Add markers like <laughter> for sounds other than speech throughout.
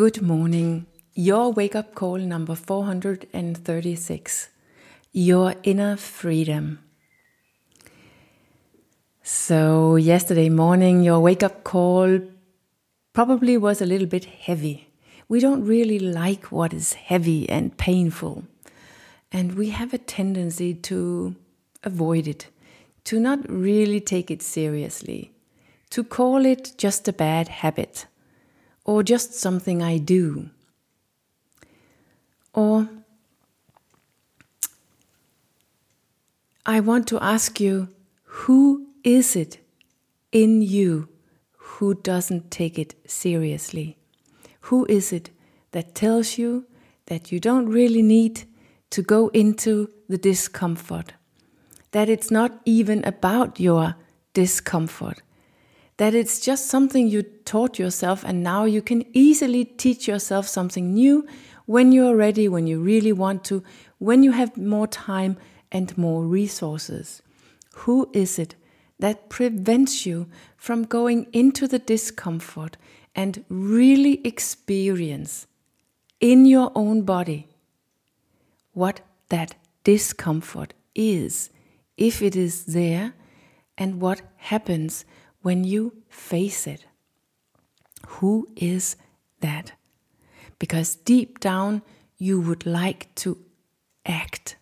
Good morning. Your wake up call number 436. Your inner freedom. So, yesterday morning, your wake up call probably was a little bit heavy. We don't really like what is heavy and painful. And we have a tendency to avoid it, to not really take it seriously, to call it just a bad habit or just something I do. Or I want to ask you who is it in you who doesn't take it seriously? Who is it that tells you that you don't really need to go into the discomfort? That it's not even about your discomfort, that it's just something you taught yourself, and now you can easily teach yourself something new when you're ready, when you really want to, when you have more time and more resources. Who is it that prevents you from going into the discomfort and really experience in your own body what that discomfort is, if it is there, and what happens when you face it. Who is that? Because deep down, you would like to act.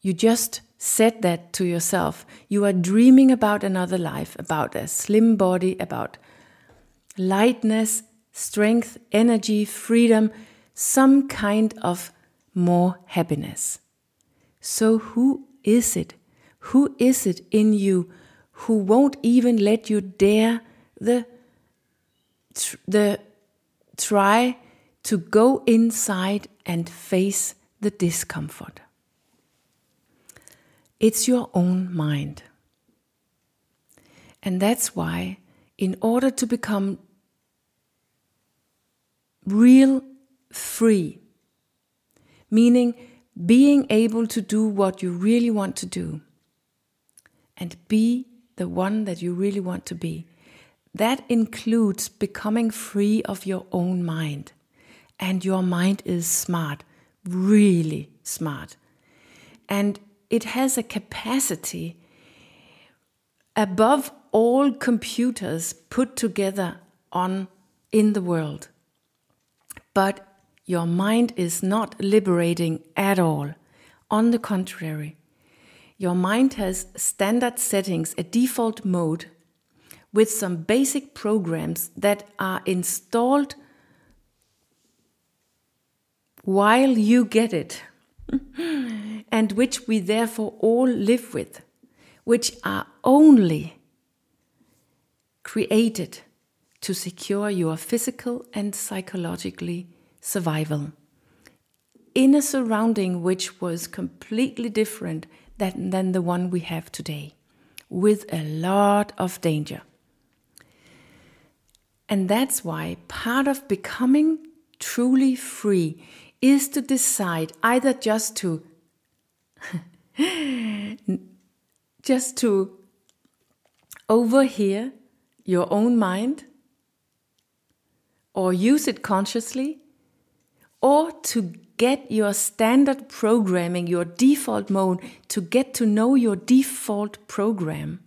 You just said that to yourself. You are dreaming about another life, about a slim body, about lightness, strength, energy, freedom, some kind of more happiness. So, who is it? Who is it in you who won't even let you dare the the try to go inside and face the discomfort. It's your own mind. And that's why, in order to become real free, meaning being able to do what you really want to do and be the one that you really want to be. That includes becoming free of your own mind. And your mind is smart, really smart. And it has a capacity above all computers put together on in the world. But your mind is not liberating at all. On the contrary, your mind has standard settings, a default mode with some basic programs that are installed while you get it, <laughs> and which we therefore all live with, which are only created to secure your physical and psychologically survival in a surrounding which was completely different than, than the one we have today, with a lot of danger. And that's why part of becoming truly free is to decide either just to <laughs> just to overhear your own mind or use it consciously or to get your standard programming, your default mode, to get to know your default program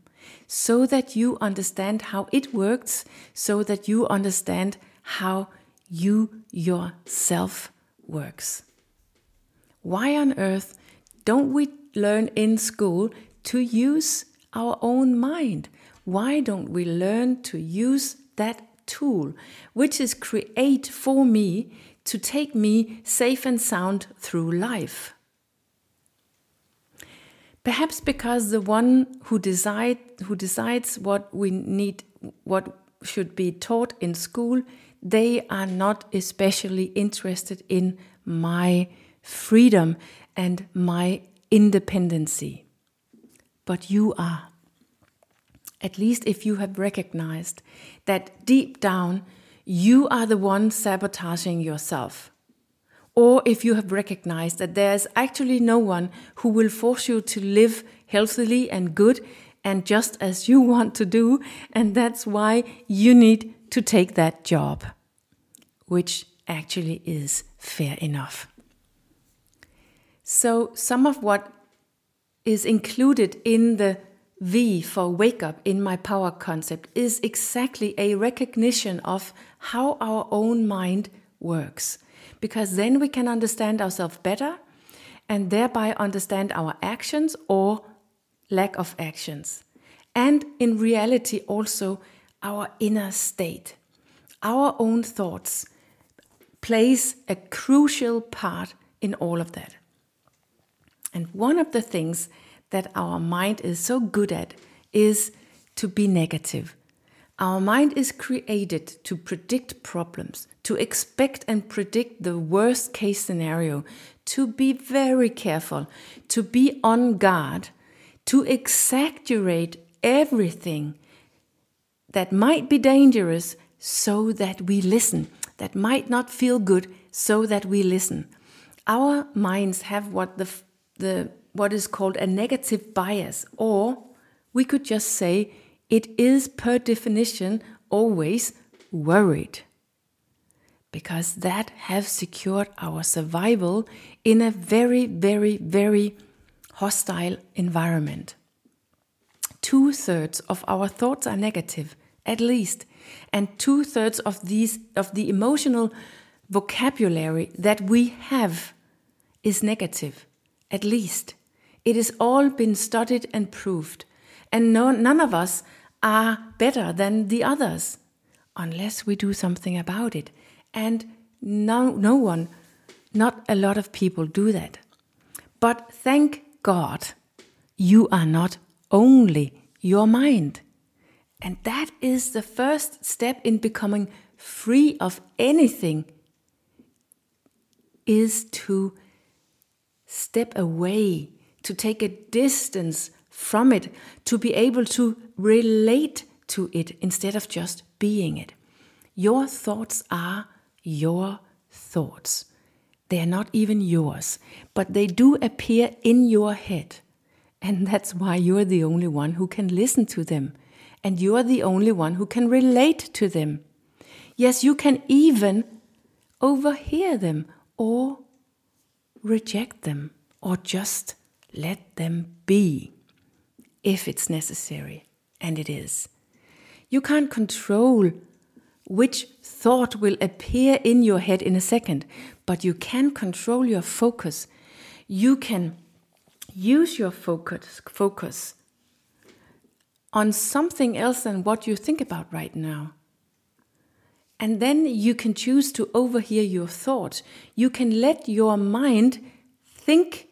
so that you understand how it works, so that you understand how you yourself works. Why on earth don't we learn in school to use our own mind? Why don't we learn to use that tool, which is create for me to take me safe and sound through life. Perhaps because the one who decide who decides what we need what should be taught in school, they are not especially interested in my freedom and my independency. But you are. At least if you have recognized that deep down you are the one sabotaging yourself. Or if you have recognized that there's actually no one who will force you to live healthily and good and just as you <laughs> want to do, and that's why you need to take that job, which actually is fair enough. So, some of what is included in the V for wake up in my power concept is exactly a recognition of how our own mind works. Because then we can understand ourselves better and thereby understand our actions or lack of actions. And in reality, also our inner state. Our own thoughts plays a crucial part in all of that. And one of the things that our mind is so good at is to be negative. Our mind is created to predict problems, to expect and predict the worst case scenario, to be very careful, to be on guard, to exaggerate everything that might be dangerous so that we listen, that might not feel good so that we listen. Our minds have what the, the what is called a negative bias, or we could just say it is per definition always worried. Because that has secured our survival in a very, very, very hostile environment. Two thirds of our thoughts are negative, at least, and two thirds of these of the emotional vocabulary that we have is negative, at least. It has all been studied and proved, and no, none of us are better than the others unless we do something about it. And no, no one, not a lot of people do that. But thank God, you are not only your mind. And that is the first step in becoming free of anything is to step away to take a distance from it, to be able to relate to it instead of just being it. Your thoughts are your thoughts. They are not even yours, but they do appear in your head. And that's why you're the only one who can listen to them. And you're the only one who can relate to them. Yes, you can even overhear them or reject them or just let them be if it's necessary, and it is. You can't control which thought will appear in your head in a second, but you can control your focus. You can use your focus, focus on something else than what you think about right now. And then you can choose to overhear your thoughts. You can let your mind think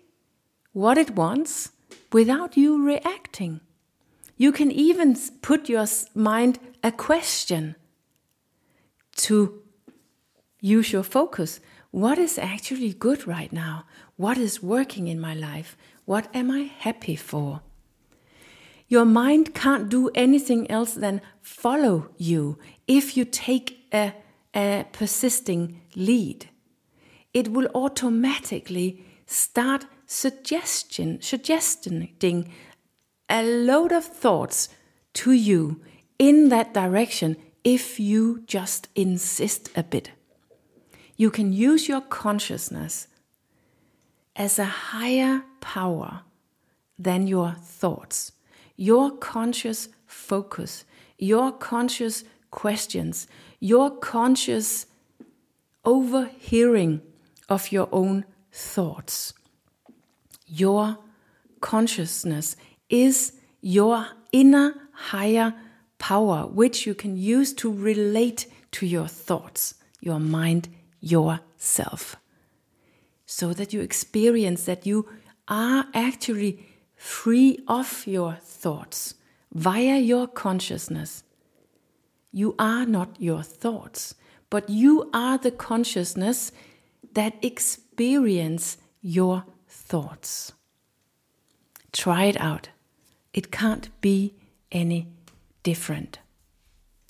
what it wants without you reacting. You can even put your mind a question to use your focus. What is actually good right now? What is working in my life? What am I happy for? Your mind can't do anything else than follow you if you take a, a persisting lead. It will automatically start suggestion, suggesting a load of thoughts to you in that direction if you just insist a bit. You can use your consciousness as a higher power than your thoughts. Your conscious focus, your conscious questions, your conscious overhearing of your own thoughts your consciousness is your inner higher power, which you can use to relate to your thoughts, your mind, yourself. So that you experience that you are actually free of your thoughts via your consciousness. You are not your thoughts, but you are the consciousness that experience your thoughts. Try it out. It can't be any different.